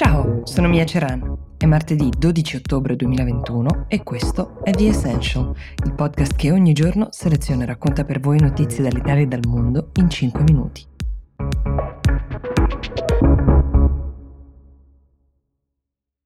Ciao, sono Mia Ceran. È martedì 12 ottobre 2021 e questo è The Essential, il podcast che ogni giorno seleziona e racconta per voi notizie dall'Italia e dal mondo in 5 minuti.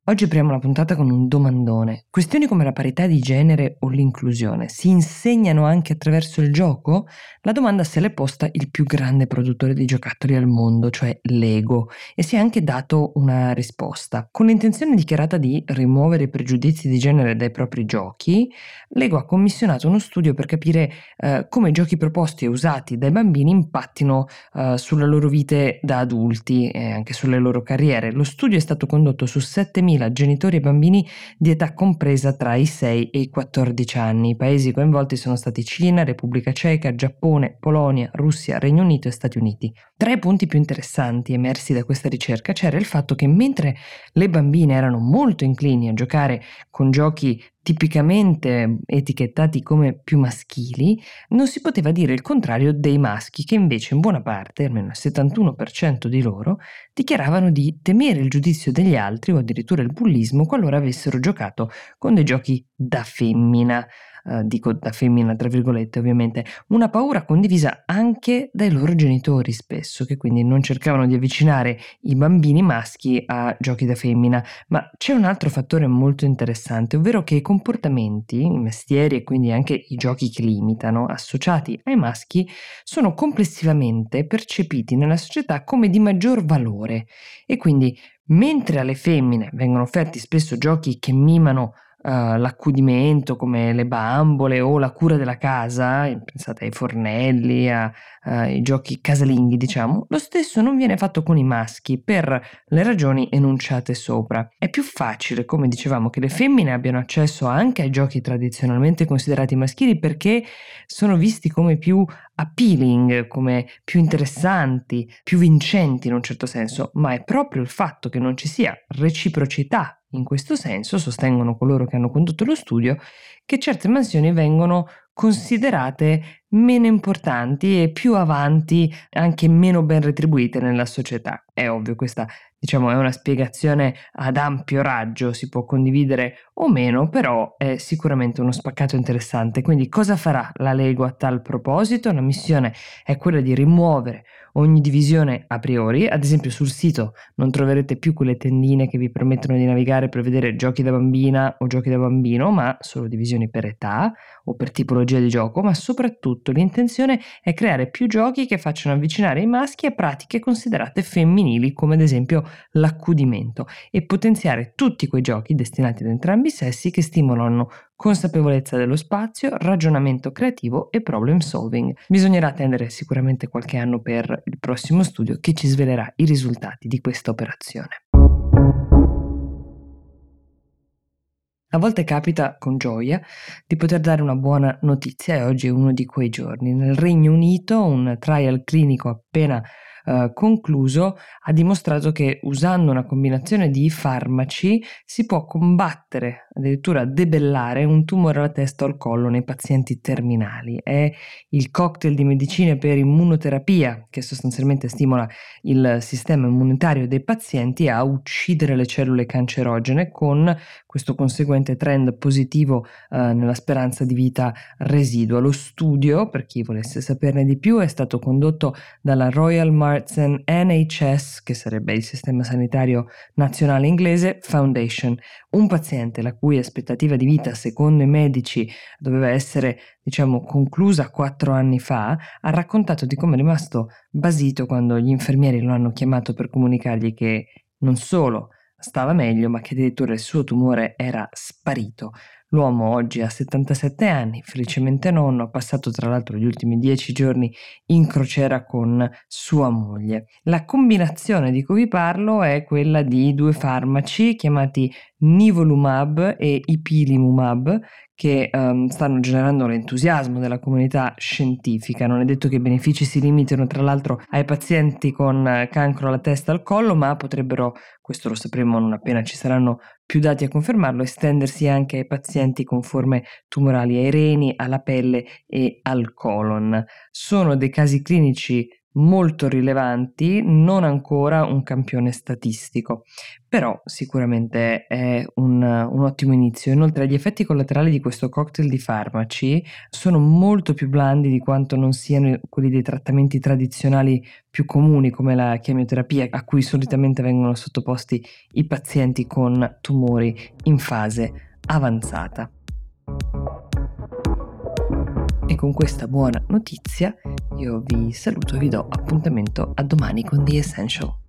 Oggi apriamo la puntata con un domandone. Questioni come la parità di genere o l'inclusione si insegnano anche attraverso il gioco? La domanda se l'è posta il più grande produttore di giocattoli al mondo, cioè Lego, e si è anche dato una risposta. Con l'intenzione dichiarata di rimuovere i pregiudizi di genere dai propri giochi, Lego ha commissionato uno studio per capire eh, come i giochi proposti e usati dai bambini impattino eh, sulle loro vite da adulti e anche sulle loro carriere. Lo studio è stato condotto su 7.000 100.000 genitori e bambini di età compresa tra i 6 e i 14 anni. I paesi coinvolti sono stati Cina, Repubblica Ceca, Giappone, Polonia, Russia, Regno Unito e Stati Uniti. Tra i punti più interessanti emersi da questa ricerca c'era il fatto che mentre le bambine erano molto inclini a giocare con giochi tipicamente etichettati come più maschili, non si poteva dire il contrario dei maschi che invece in buona parte, almeno il 71% di loro, dichiaravano di temere il giudizio degli altri o addirittura il bullismo qualora avessero giocato con dei giochi da femmina eh, dico da femmina tra virgolette ovviamente, una paura condivisa anche dai loro genitori spesso, che quindi non cercavano di avvicinare i bambini maschi a giochi da femmina. Ma c'è un altro fattore molto interessante, ovvero che i comportamenti, i mestieri e quindi anche i giochi che li imitano, associati ai maschi, sono complessivamente percepiti nella società come di maggior valore e quindi mentre alle femmine vengono offerti spesso giochi che mimano uh, l'accudimento come le bambole o la cura della casa, pensate ai fornelli, ai giochi casalinghi diciamo, lo stesso non viene fatto con i maschi per le ragioni enunciate sopra. È più facile, come dicevamo, che le femmine abbiano accesso anche ai giochi tradizionalmente considerati maschili perché sono visti come più appealing, come più interessanti, più vincenti in un certo senso, ma è proprio il fatto che non ci sia reciprocità in questo senso, sostengono coloro che hanno condotto lo studio, che certe mansioni vengono considerate meno importanti e più avanti, anche meno ben retribuite nella società. È ovvio, questa diciamo è una spiegazione ad ampio raggio, si può condividere o meno, però è sicuramente uno spaccato interessante. Quindi cosa farà la Lego a tal proposito? La missione è quella di rimuovere ogni divisione a priori, ad esempio sul sito non troverete più quelle tendine che vi permettono di navigare per vedere giochi da bambina o giochi da bambino, ma solo divisioni per età o per tipologia di gioco, ma soprattutto l'intenzione è creare più giochi che facciano avvicinare i maschi a pratiche considerate femminili, come ad esempio l'accudimento, e potenziare tutti quei giochi destinati ad entrambi i sessi che stimolano consapevolezza dello spazio, ragionamento creativo e problem solving. Bisognerà attendere sicuramente qualche anno per il prossimo studio che ci svelerà i risultati di questa operazione. A volte capita con gioia di poter dare una buona notizia e oggi è uno di quei giorni. Nel Regno Unito un trial clinico appena eh, concluso ha dimostrato che usando una combinazione di farmaci si può combattere, addirittura debellare un tumore alla testa o al collo nei pazienti terminali. È il cocktail di medicine per immunoterapia che sostanzialmente stimola il sistema immunitario dei pazienti a uccidere le cellule cancerogene con questo conseguente trend positivo eh, nella speranza di vita residua. Lo studio, per chi volesse saperne di più, è stato condotto dalla Royal Marsden NHS, che sarebbe il sistema sanitario nazionale inglese, Foundation. Un paziente la cui aspettativa di vita, secondo i medici, doveva essere, diciamo, conclusa quattro anni fa, ha raccontato di come è rimasto basito quando gli infermieri lo hanno chiamato per comunicargli che non solo stava meglio, ma che addirittura il suo tumore era sparito. L'uomo oggi ha 77 anni, felicemente nonno, ha passato tra l'altro gli ultimi 10 giorni in crociera con sua moglie. La combinazione di cui vi parlo è quella di due farmaci chiamati Nivolumab e Ipilimumab che um, stanno generando l'entusiasmo della comunità scientifica. Non è detto che i benefici si limitino tra l'altro ai pazienti con cancro alla testa e al collo, ma potrebbero, questo lo sapremo non appena ci saranno più dati a confermarlo, estendersi anche ai pazienti con forme tumorali ai reni, alla pelle e al colon. Sono dei casi clinici molto rilevanti, non ancora un campione statistico, però sicuramente è un, un, ottimo inizio. Inoltre gli effetti collaterali di questo cocktail di farmaci sono molto più blandi di quanto non siano quelli dei trattamenti tradizionali più comuni come la chemioterapia a cui solitamente vengono sottoposti i pazienti con tumori in fase avanzata. E con questa buona notizia io vi saluto e vi do appuntamento a domani con The Essential.